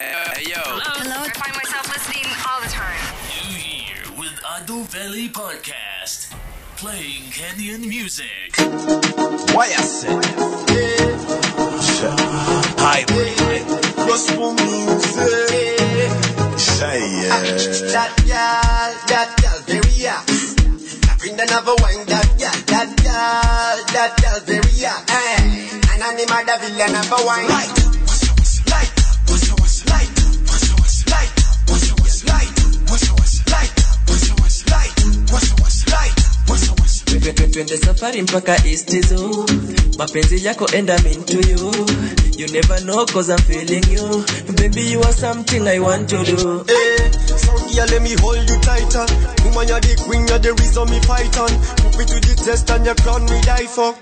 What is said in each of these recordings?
Hey, yo. Hello. I find myself listening all the time. You here with Ado Valley Podcast, playing Kenyan music. Why I said Hybrid. gospel music. Say yeah. That girl, that girl, very hot. Bring another wine, that girl, that girl, that girl, very hot. Hey, and I'm the mother villain number one. Light, twende safari mpaka istizo mapenzi yako enda into you you never know cause i'm feeling you baby you are something i want to do eh, Hey, sound girl, let me hold you tighter. Woman, you're the queen, you're the reason me fight on. Put me to the test and your crown me die for.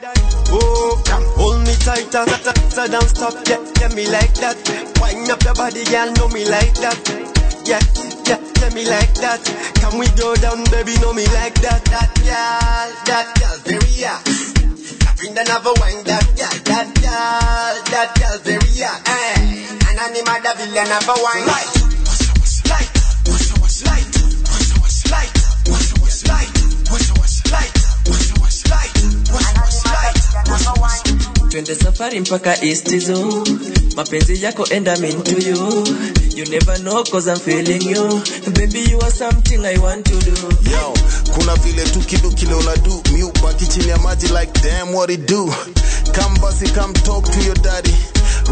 Oh, come hold me tighter. So don't stop, yeah, yeah, me like that. Wind up your body, girl, know me like that. Yeah, yeah, yeah, me like that. Can we go down, baby, know me like that. That girl, that girl, very hot. Bring another wine, that girl, that girl, that girl, very hot. Hey, and I'm the mother villain number one. Light, what's twende safari mpaka istizo mapenzi yako enda into you. You never know cause i'm feeling you. Baby you are something i want to do. Yo, kuna vile tu kidu kile unadu. Miubaki chini ya maji like damn what it do? Come basi come talk to your daddy.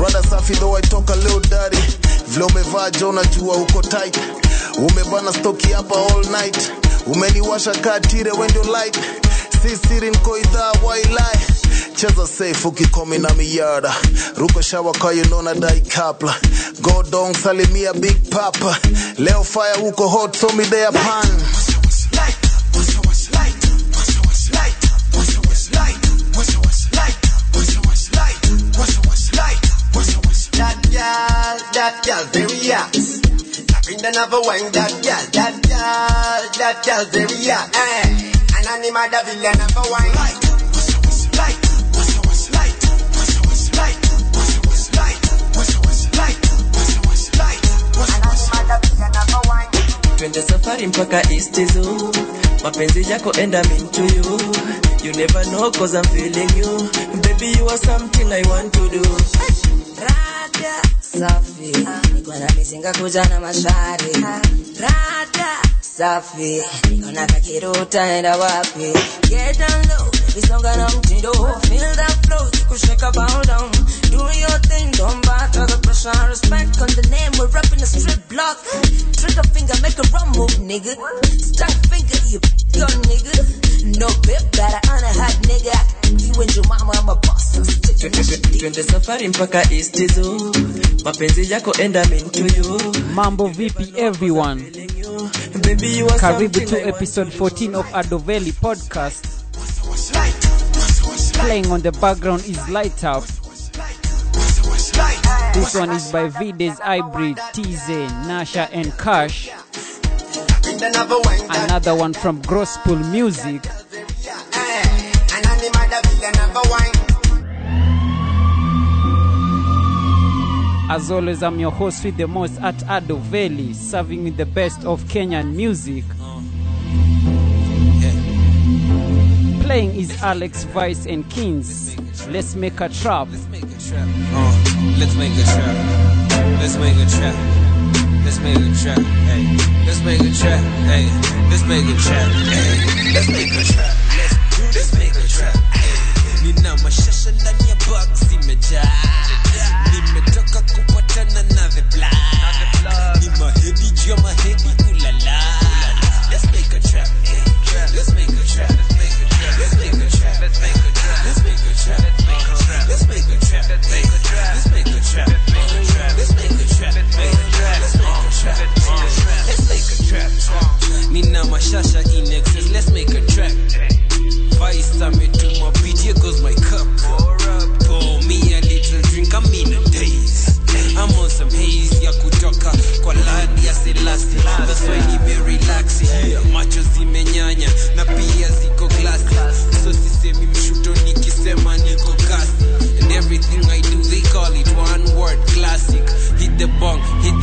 Rada safi though I talk a little daddy vile umevaa jo unajua uko tight. Umebana stoki hapa all night. Umeniwasha kaatire when you light sisiri nko idhaa wailai cheza safe ukikomi na miyara ruko shawa kayinona dai kapla. Godong salimia big papa. Leo fire uko hot somidea pan. That girl, serious. Napenda navo wine, that girl, that girl, that girl, serious. Hey, and I'm the mother villain number wine. Light, what's up, what's light, what's up, what's light, what's up, what's light, what's up, what's light, what's up, what's light, what's up, what's light, what's up, what's light. twende safari mpaka istizu mapenzi yako enda into you. You never know cause i'm feeling you. Baby you are something i want to do. Rada safi. Niko na mizinga kuja na mashari. Rada safi. Niko na kakiruta enda wapi Get down low visonga na mtindo Feel that flow sikusheka bow down. Do your thing don't bother the pressure Respect on the name. We're rapping a strip block. Trigger finger make a run move nigga. Stuck finger you your nigga. No bip better on a hot nigga. You and your mama I'm a boss. So stick to my shit twende safari mpaka istizo mapenzi yako enda into you. Mambo vipi everyone? karibu to episode 14 of adoveli podcast. Playing on the background is light up. This one is by vides hybrid tz nasha and cash. Another one from Grosspool music. As always, I'm your host with the most at Adoveli, serving with the best of Kenyan music. Playing is Alex Vice and Kings. Let's make a trap. Let's make a trap. Uh, let's make a trap. Let's make a trap. Let's make a trap. Hey, let's make a trap. Hey, let's make a trap. Let's make a trap. Let's. Make a trap. Hey, nina mashasha ndani ya bag zimejaa.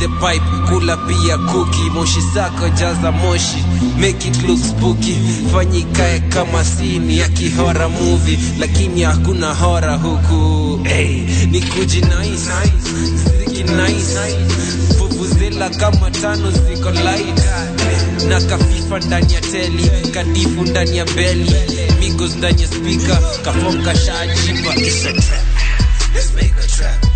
the pipe, kula pia kuki, moshi zako jaza moshi, make it look spooky, fanyikae kama sini ya kihora movie, lakini hakuna hora huku. Hey, ni kuji nice, zigi nice, vuvuzela kama tano ziko light. Na kafifa ndani ya teli, kadifu ndani ya beli, migos ndani ya spika, kafonka shajiba, it's a trap, let's make a trap.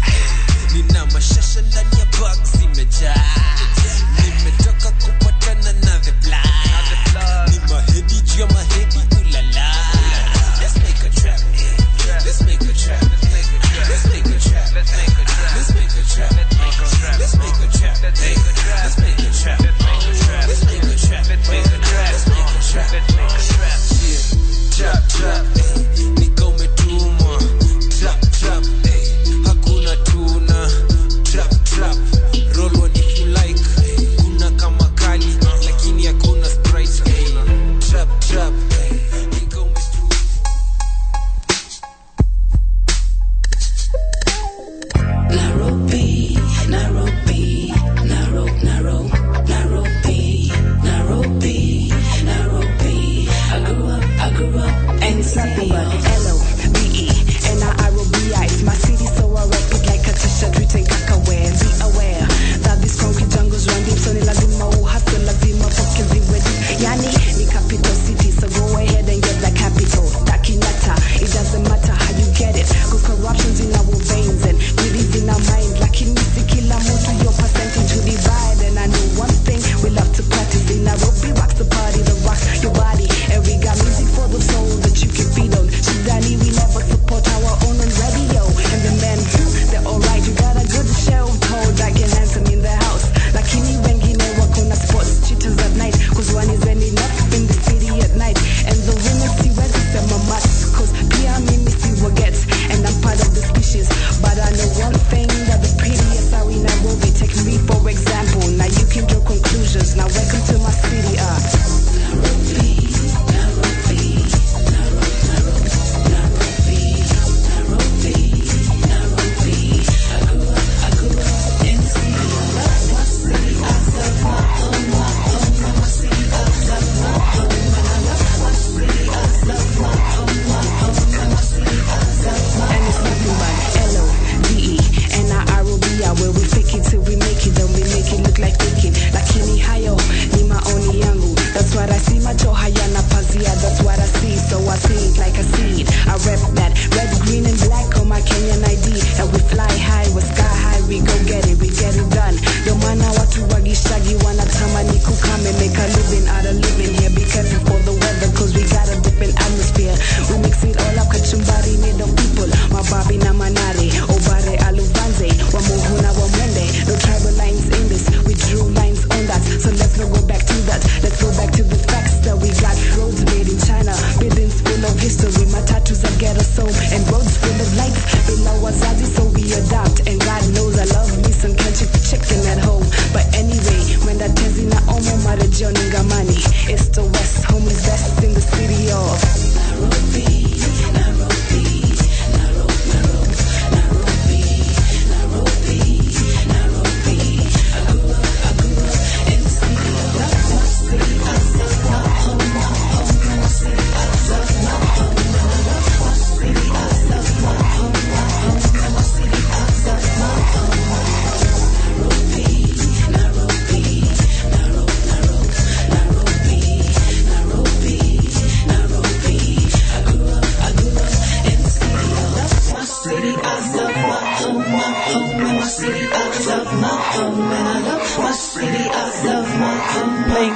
Playing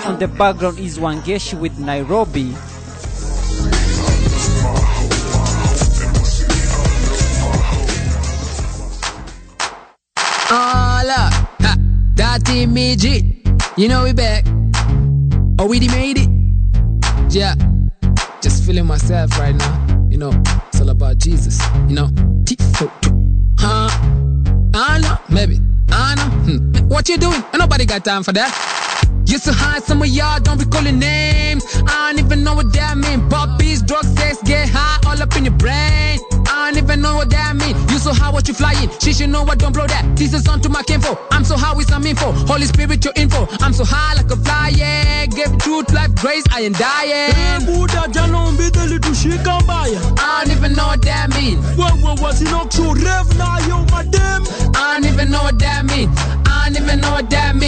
on the background is Wangechi with Nairobi. Hola, ah, ha, image. Miji, you know we back. Oh, we made it. Yeah, just feeling myself right now. You know, it's all about Jesus. You know, maybe. I know. Hmm. What you doing? Nobody got time for that. You so high, some of y'all, don't be calling names. I don't even know what that mean. Puppies, drugs, sex, get high all up in your brain. I don't even know what that mean. You so high, what you flying? She should know what don't blow that. This is on to my info. I'm so high with some info. Holy Spirit, your info. I'm so high like a fly, yeah. Give truth, life, grace, I ain't dying. Hey, Buddha, Jalon, Bidali, Tushika, Baya. I don't even know what that mean. What, what, what's in Octo, Rev, Nayo, my I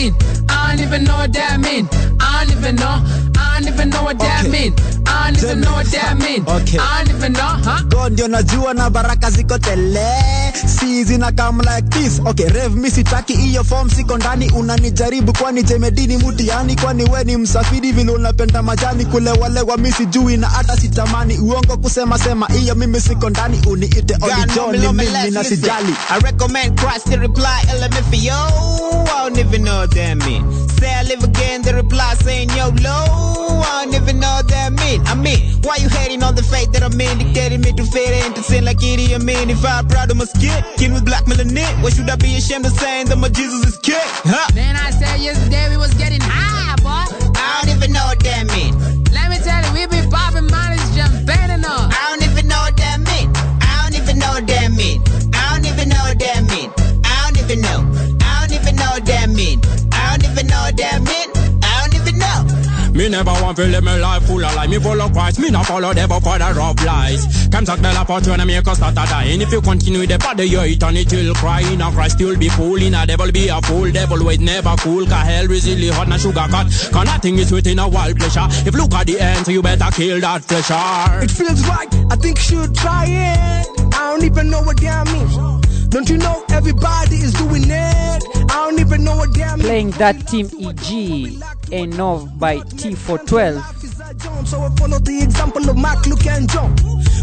mean. I don't even know what that mean. I don't even know. I don't even know what that mean. I don't even know what that mean. Okay. I don't even know, huh? God ndio najua na baraka ziko tele si zina come like this okay rev mi sitaki hiyo form siko ndani unanijaribu kwani jemedini mutiani kwani we ni msafiri vile unapenda majani kulewalewa misi sijui na hata sitamani uongo kusema sema hiyo mimi siko ndani uniite me mimi na sijali I recommend cross the reply element for yo. I don't even know what that mean. Say I live again, the reply saying yo low. I don't even know what that mean. I mean, why you hating on the faith that I'm in? Dictating me to fit into sin like Idi Amin. If I'm proud of my skin, kin with black melanin. Why should I be ashamed of saying that my Jesus is king? Huh? Man, I said yesterday we was getting high, boy. I don't even know what that mean. Let me tell you, we be popping models, jumping Me never want to live my life full of lie. Me follow Christ, me not follow devil for the rough lies. Come suck the la fortune and make us start a dying. If you continue the body, you eternity will cry. A Christ, you'll be fooling. A devil be a fool. Devil wait never cool. Cause hell really hot, na sugar cut. Cause nothing is within a wild pleasure. If look at the end, so you better kill that pleasure. It feels right, I think you should try it. I don't even know what that means. Don't you know everybody is doing it? I don't even know what that means. Playing that team EG, Enov by T412. So I follow the example of Mark, Luke, and John.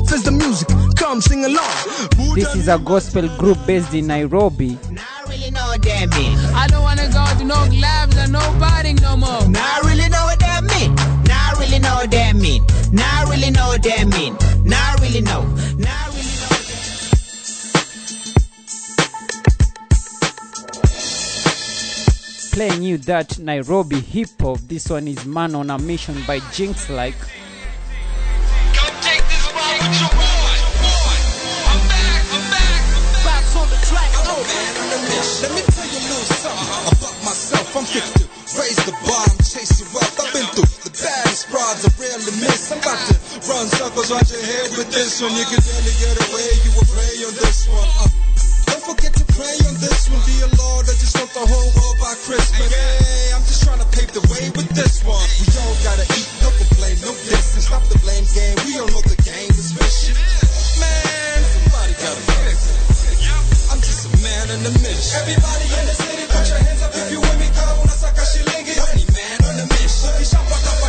Face the music, come sing along. This is a gospel group based in Nairobi. I really know what that mean. I don't wanna go to no clubs and no partying no more. Now I really know what that mean. Now I really know what that mean. Now I really know what that mean. Now I really know. Playing you that Nairobi hip hop. This one is Man on a Mission by Jinx Like. Let me tell you a little something about myself. I'm fit to raise the bar, I'm chasing wealth. I've been through the baddest broads I rarely miss. I'm about to run circles around your head with this one. You can barely get away, you will pray on this one. Uh, pray on this one. Dear Lord, I just want the whole world by Christmas. Hey, I'm just trying to pave the way with this one. We all gotta eat, no complain, no distance. Stop the blame game, we all know the game is vicious. Man, somebody gotta fix it. I'm just a man on a mission. Everybody in the city, put your hands up if you with me. Cada una saca shilingi. Money man on a mission.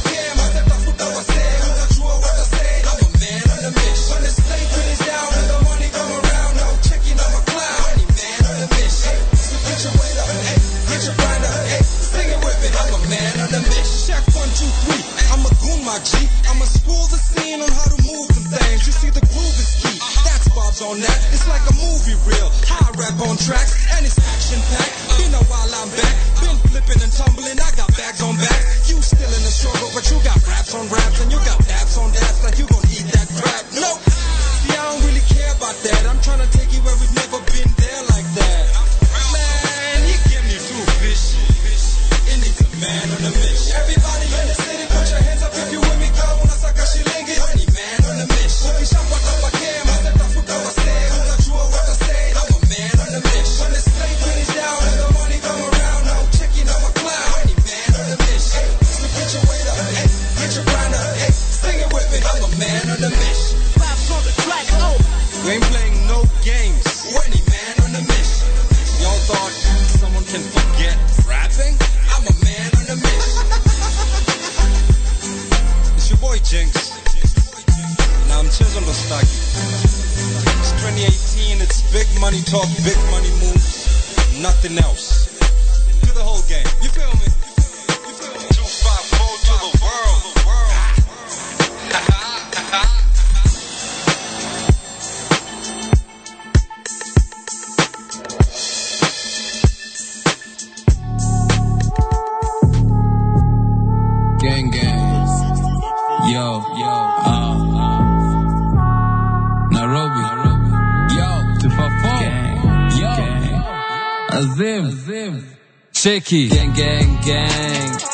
Two, three. I'm a goon, my G. I'ma school the scene on how to move them things. You see the groove is key. That's Bob's on that. It's like a movie reel. High rap on tracks, and it's action packed. Been a while I'm back. Been flipping and tumbling. I got bags on bags. You still in the struggle, but you got raps on raps, and you got daps on daps. Like you gon' eat that crap. No. See, I don't really care about that. I'm trying to take you where we've never Jinx. Now I'm Chisholm Dostaki. It's 2018, it's big money talk, big money moves, nothing else. Do the whole game. You feel me? Gang gang gang gang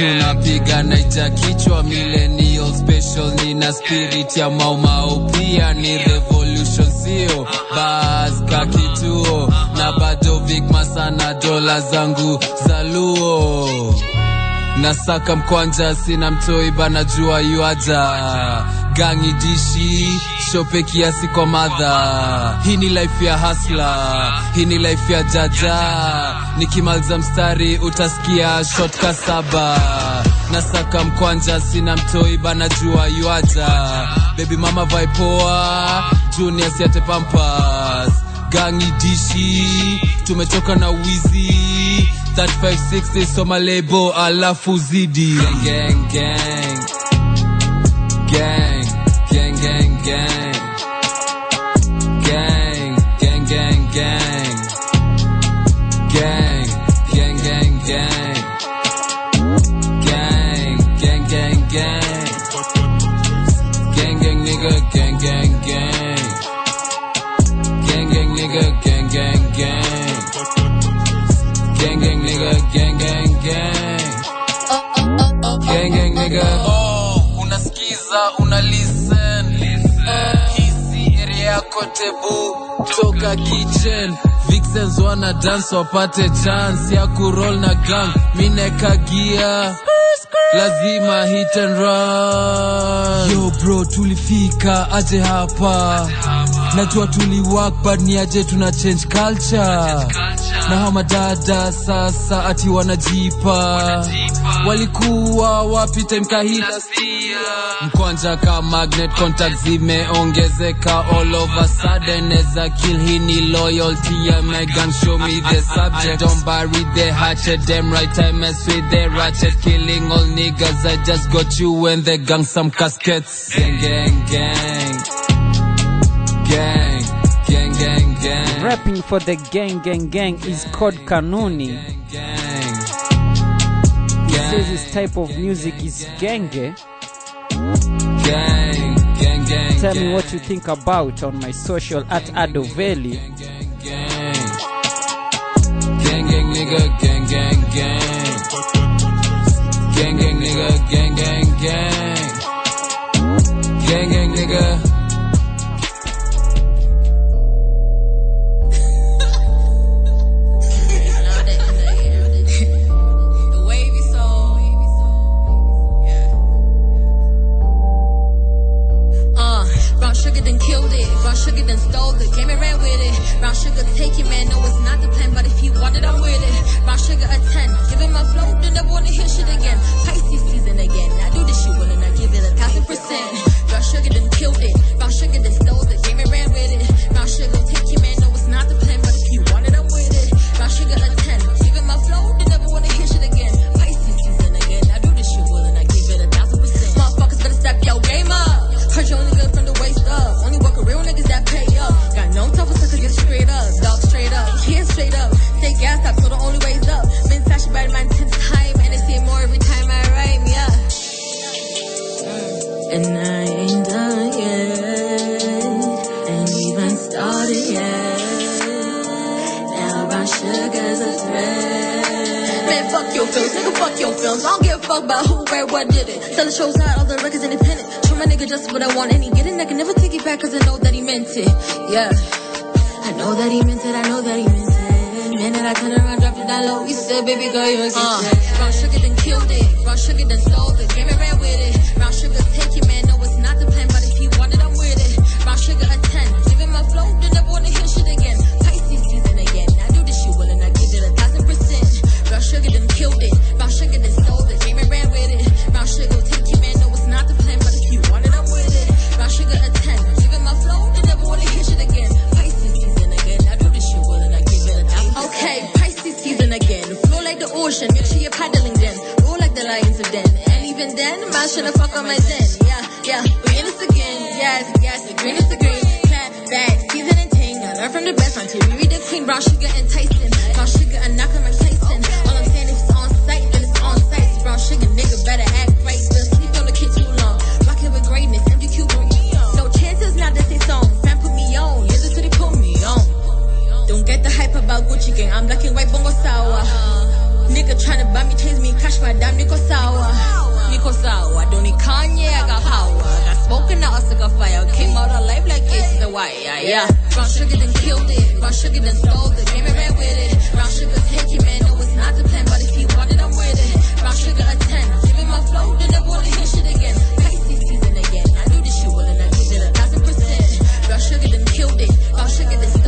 tunapiga naija kichwa millennial special nina spirit ya maumau pia ni revolution sio? Baska kituo na bado vikma sana dola zangu za luo. Nasaka mkwanja sina mtoi bana jua yuaja gangi dishi shope kiasi kwa madha. Hii ni life ya hasla hii ni life ya jaja. Nikimaliza mstari utasikia shotka saba. Nasaka mkwanja sina mtoi bana jua yuaja bebi mama vaipoa junior gangi dishi tumetoka na wizi. 356 soma lebo alafu zidi. Gang gang gang toka kitchen. Vixens wana dance wapate chance ya kurol na gang. Minekagia lazima hit and run. Yo bro tulifika aje hapa? Najua tuliwak but ni aje tuna change culture? Na hamadada sasa ati wanajipa walikuwa wapi temkahila mkwanja ka magnet contact zimeongezeka all over sudden as a kill hii ni loyalty ya megan. Show me the subject. I don't bury the hatchet. Them right I mess with the ratchet. Killing all niggas I just got you and the gang some caskets. Gang gang gang. Gang gang gang gang. Rapping for the gang gang gang is called Kanuni. He says his type of music is genge. Eh? gang gang gang Tell me what you think about on my social at Adoveli. gang gang nigga gang gang gang gang gang nigga gang gang gang gang gang nigga sugar done killed it. Brown sugar done stole it. Came and ran with it. Brown sugar take it, man. No, it's not the plan, but if you want it, I'm with it. Brown sugar a 10. Give him a flow, then never wanna hear shit again. Pisces season again. I do this shit well and I give it a thousand percent. Brown sugar done killed it. Brown sugar done stole it. Came and ran with it. Brown sugar take don't give a fuck about who, where, what did it. Sell the shows out, all the records independent. Show my nigga just what I want, and he get it. I can never take it back, cause I know that he meant it. Yeah. I know that he meant it, I know that he meant it. Minute I turn around, dropped it down low. You said, baby girl, you ain't uh, Brown sugar done killed it. Brown sugar done stole it. Came and ran with it. Brown sugar take it, man. No, it's not the plan, but if you want it, I'm with it. Brown sugar a 10. Give him a flow, then never wanna hear shit again. Pisces season again. I do this shit well and I give it a thousand percent. Brown sugar done killed it. Shoulda fuck on my den. Yeah, yeah, we in this again. Yes, yes, the green is the green. Clap back, season and ting. I learn from the best until we read the queen. Brown sugar Tyson. Brown sugar and Malcolm and Tyson. All I'm saying if it's on site, then it's on site. Brown sugar, nigga, better act right. Been sleep on the kid too long. Rockin' with greatness, MDQ on. No chances now that they song. Fan put me on. Listen to they put me on. Don't get the hype about Gucci gang. I'm black and white bongo sour. Nigga tryna buy me, chase me, cash my damn Nico sour. Nico sour. Don't need Kanye, I got power. Got smoking out, I got fire. Came out alive like it's the white. Yeah. Brown sugar then killed it. Brown sugar then stole it. Came and ran with it. Brown sugar take it, man. No, it's not the plan, but if you want it, I'm with it. Brown sugar a 10. Giving my flow, then never wanna hear shit again. Pisces season again. I knew this shit wasn't, I give it a thousand percent. Brown sugar then killed it. Brown sugar then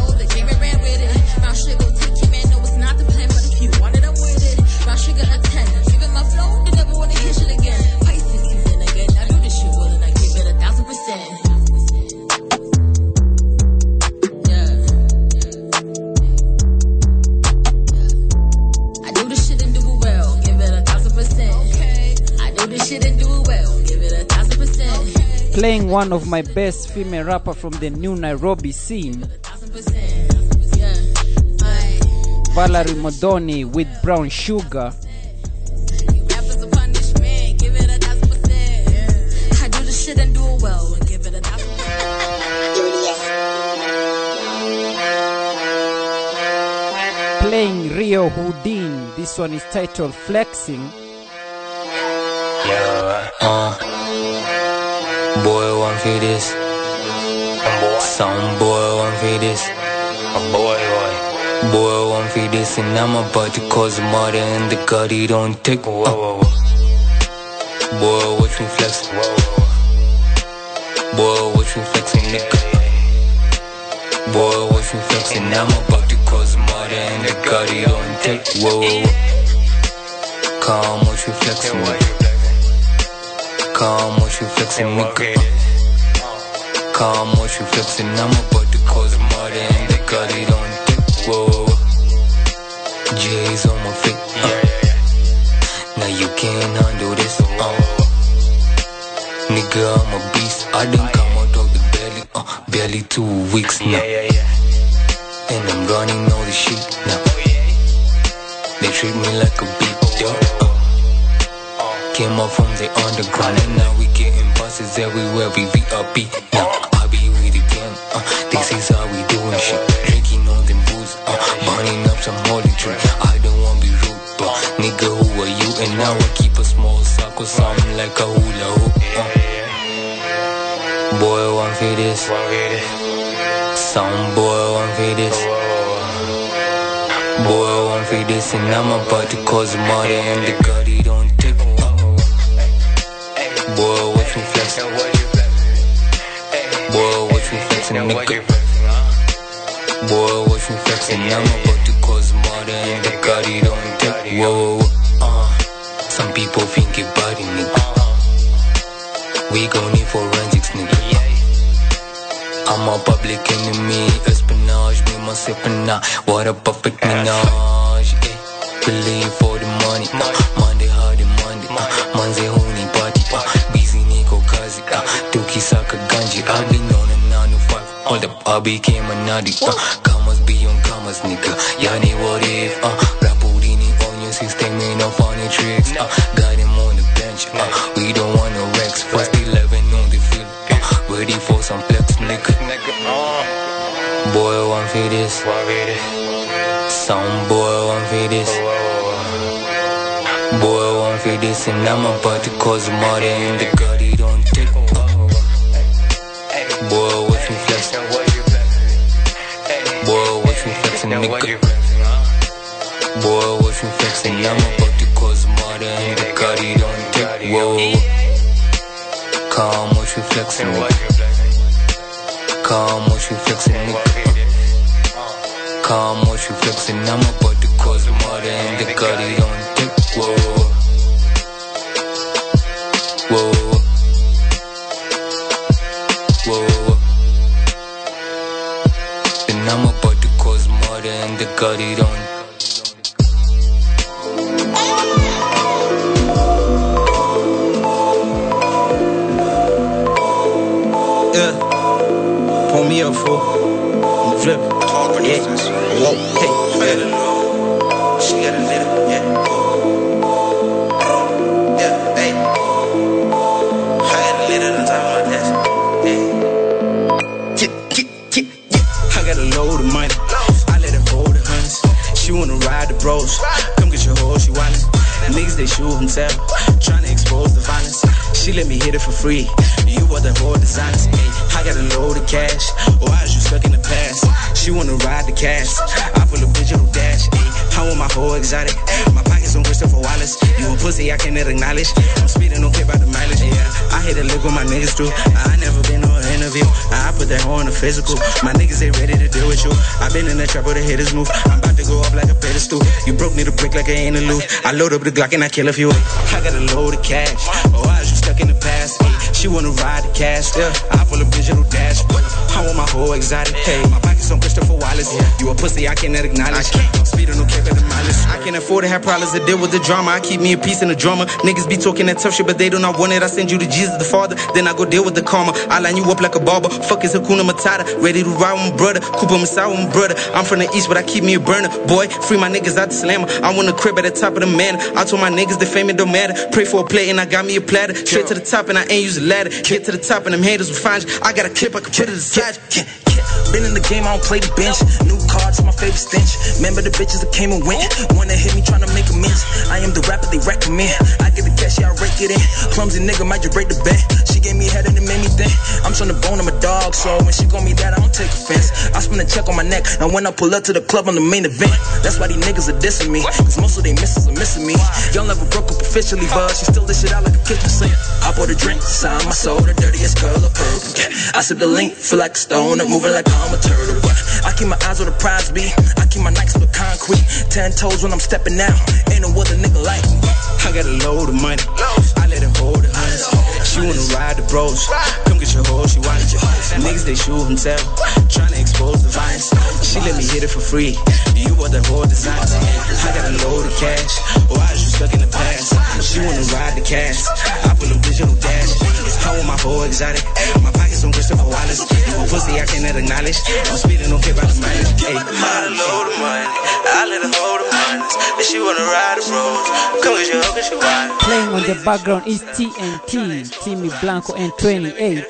Playing one of my best female rapper from the new Nairobi scene, Valerie Muthoni with Brown Sugar. Playing Rio Houdin. This one is titled Flexing. Yeah, uh, boy, one for this. Some boy, one for this. A boy, boy. Boy, one for this, and I'm about to cause a murder in the. He don't take. Whoa, whoa, whoa. Boy, watch me flex. Whoa, whoa. Boy, watch me flexing, nigga. Boy, watch me flexing. I'm about to cause a murder in the. He don't take. Whoa, whoa, whoa. Come, watch me flexing. Come, watch you flexing, nigga. Come, watch you flexing. I'm about to cause a and they got it on thick. Whoa, J's on my feet. Uh. Now you can't handle this. Uh. Nigga, I'm a beast. I done come out of the belly. Uh. Barely two weeks now. Came up from the underground and now we getting buses everywhere. We VIP now. I be with the gang. Uh, this is how we doing shit. Drinking all them booze. Uh, burning up some holy tree. I don't wanna be rude, but nigga, who are you? And now I keep a small circle, something like a hula hoop. Uh. Boy, one for this. Some boy, one for this. Boy, one for this, and I'm about to cause murder and the god it body, nigga. We gon' need forensics, nigga. I'm a public enemy, espionage, me myself and I. What a perfect menage, eh. Believe for the money, uh, Monday, hard Monday, uh, Monday, honey party, uh, busy niko kazi, uh, tukisaka ganji, I've been on a 9 to 5, hold up, I became a nutty, uh, commas beyond commas, nigga, yani what if, uh, this, boy, one for this, and I'm about to cause a murder in the god, he don't take, boy, watch me flex, boy, watch me flexing, nigga, boy, watch me flexing, I'm about to cause a murder in the god, he don't take, whoa, come, watch me flexing, nigga. Come, watch you flexing, nigga. Come, watch you flexing. I'm about and the god he don't. Whoa, whoa, whoa. And I'm about to cause murder and the god he they shoot themselves, tryna expose the violence. She let me hit it for free. You were the whole designers. Hey, I got a load of cash. Why is you stuck in the past? She wanna ride the cash. I pull a digital dash. Hey, I want my whole exotic. My pockets on Christopher Wallace. You a pussy I cannot acknowledge. I'm speeding, care about the mileage. Yeah, I hit a lick with my niggas too. I never I put that in the physical. My niggas ain't ready to deal with you. I been in the trap where the haters move. I'm about to go up like a pedestal. You broke me to break like an interlude. I load up the Glock and I kill a few. I got a load of cash. Oh, I you stuck in the past. She wanna ride the cash. Yeah, I pull a digital dash. I want my whole exotic. Hey, my pockets on Christopher Wallace. You a pussy I cannot acknowledge. I'm speeding, no cap at the mileage. I can't afford to have problems to deal with the drama. I keep me a piece in the drama. Niggas be talking that tough shit, but they do not want it. I send you to Jesus the Father. Then I go deal with the karma. I line you up like a barber. Fuck is Hakuna Matata. Ready to ride with my brother. Cooper Masai with my brother. I'm from the east, but I keep me a burner. Boy, free my niggas out the slammer. I want a crib at the top of the man. I told my niggas the fame it don't matter. Pray for a plate and I got me a platter. Straight to the top and I ain't use a ladder. Get to the top and them haters will find you. I got a clip I can put it aside. God been in the game, I don't play the bench. New cards, my favorite stench. Remember the bitches that came and went. Wanna hit me, tryna make a amends. I am the rapper they recommend. I get the cash, yeah, I rake it in. Clumsy nigga might just break the bank. She gave me head and it made me think. I'm tryna bone, I'm a dog, so when she call me that, I don't take offense. I spend a check on my neck, and when I pull up to the club, I'm the main event. That's why these niggas are dissing me. Cause most of they misses are missing me. Y'all never broke up officially, but she still this shit out like a kitchen sink. I bought a drink, sign my soul, the dirtiest color purple. I sip the link, feel like a stone, I'm moving like I'm a turtle. But I keep my eyes on the prize, B. I keep my Nikes with concrete. Ten toes when I'm stepping out. Ain't no other nigga like me. I got a load of money. I let her hold the hundreds. She wanna ride the bros. Come get your hoe, she want you. Niggas, they shoot themselves. Tryna expose the vines. She let me hit it for free. You are the whole design. I got a load of cash. Why is you stuck in the past? She wanna ride the cash. I put a digital dash. I want my whole exotic. My pockets on Christopher Wallace. You a pussy I cannot acknowledge. I'm speeding, don't care about the mileage. Hey. I load of money. I let her hold the money. Then she wanna ride the road. Come get your hoe, get your wine. Playing on the background is TNT, Timmy Blanco and 28.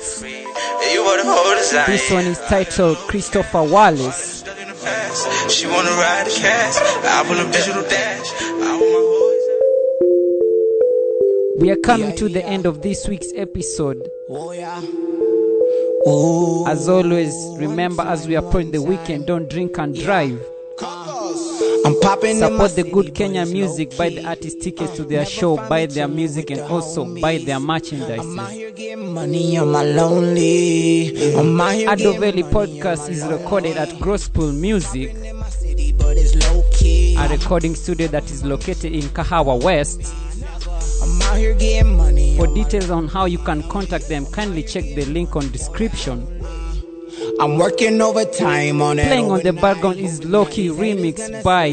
You are the whole design. This one is titled Christopher Wallace. She wanna ride the cash. I pull a digital dash. I want my whole We are coming to the end of this week's episode. Oh, As always, remember as we approach the weekend, don't drink and drive. I'm popping Support the good Kenya music, buy the artist tickets to their show, buy their music, and also buy their merchandise. money on my lonely. I'm out here Ado Valley podcast is recorded at Gospel Music, a recording studio that is located in Kahawa West. I'm out here getting money. For details on how you can contact them, kindly check the link on description. I'm working overtime on it. Playing on the background is Loki remix by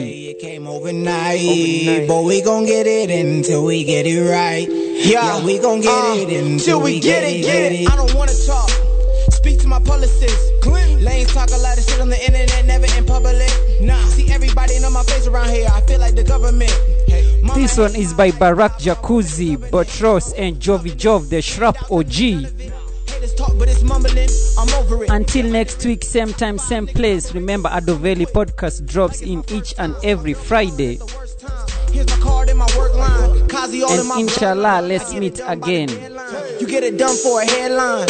overnight, but we gon' get it until we get it right. Yeah, we gon' get uh, it until till we, get, it, get it. I don't wanna talk. Speak to my publicist. Lanes talk a lot of shit on the internet, never in public. Nah, see everybody know my face around here. I feel like the government. This one is by Barak Jacuzzi, Boutross, and Jovi Jov, the Shrap OG. Until next week, same time, same place. Remember, Adoveli podcast drops in each and every Friday. My and my in my inshallah, let's meet again. You get it done for a headline.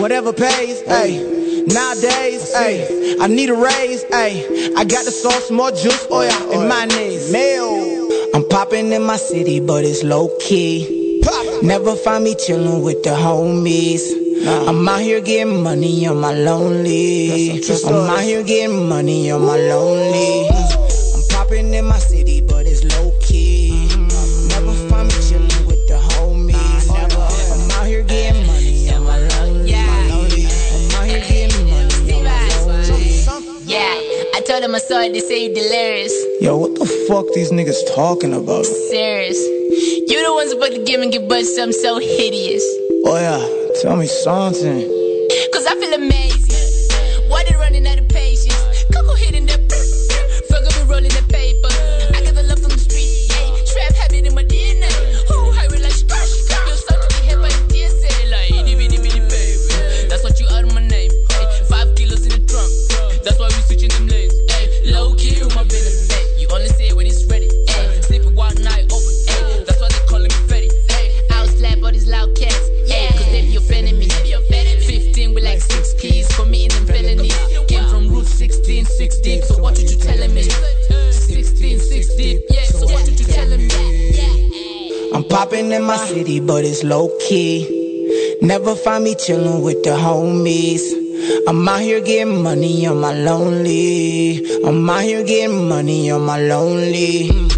Whatever pays, hey. Nowadays, hey, I need a raise, hey. I got the sauce, more juice, oh yeah, and mayonnaise. Mayo. I'm popping in my city, but it's low key. Never find me chillin' with the homies. I'm out here getting money on my lonely. I'm out here getting money on my lonely. I'm popping in my city, but it's low key. Mm-hmm. Never find me chillin' with the homies. I'm out here getting money on my lonely. I'm out here getting money on my lonely. Yeah, I told him I saw it, they say delirious. Yo, what the fuck these niggas talking about? Serious. You the ones about to give and give but something so hideous. Oh yeah, tell me something. Cause I feel amazing. Poppin' in my city, but it's low key. Never find me chillin' with the homies. I'm out here getting money on my lonely. I'm out here getting money on my lonely.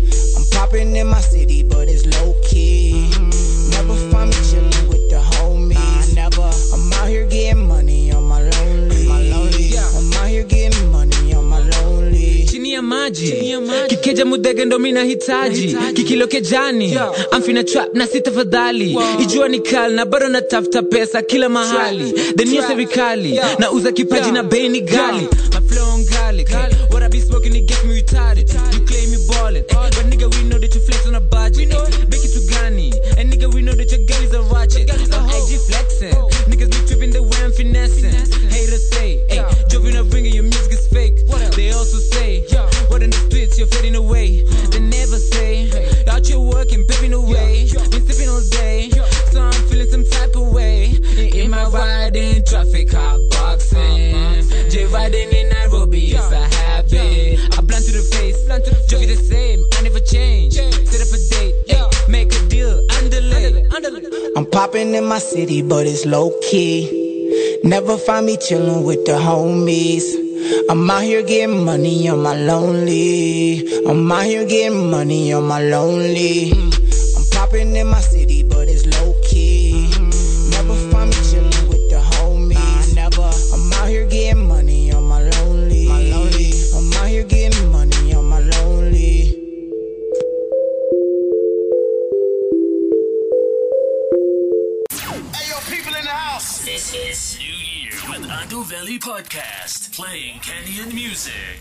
Mteja mudege ndo mina hitaji kikilo kejani. Amfina trap na si tafadhali, ijua ni kal na bado natafuta pesa kila mahali, deni ya na uza kipaji na bei ni gali in my city, but it's low key. Never find me chillin' with the homies. I'm out here getting money on my lonely. I'm out here getting money on my lonely. music.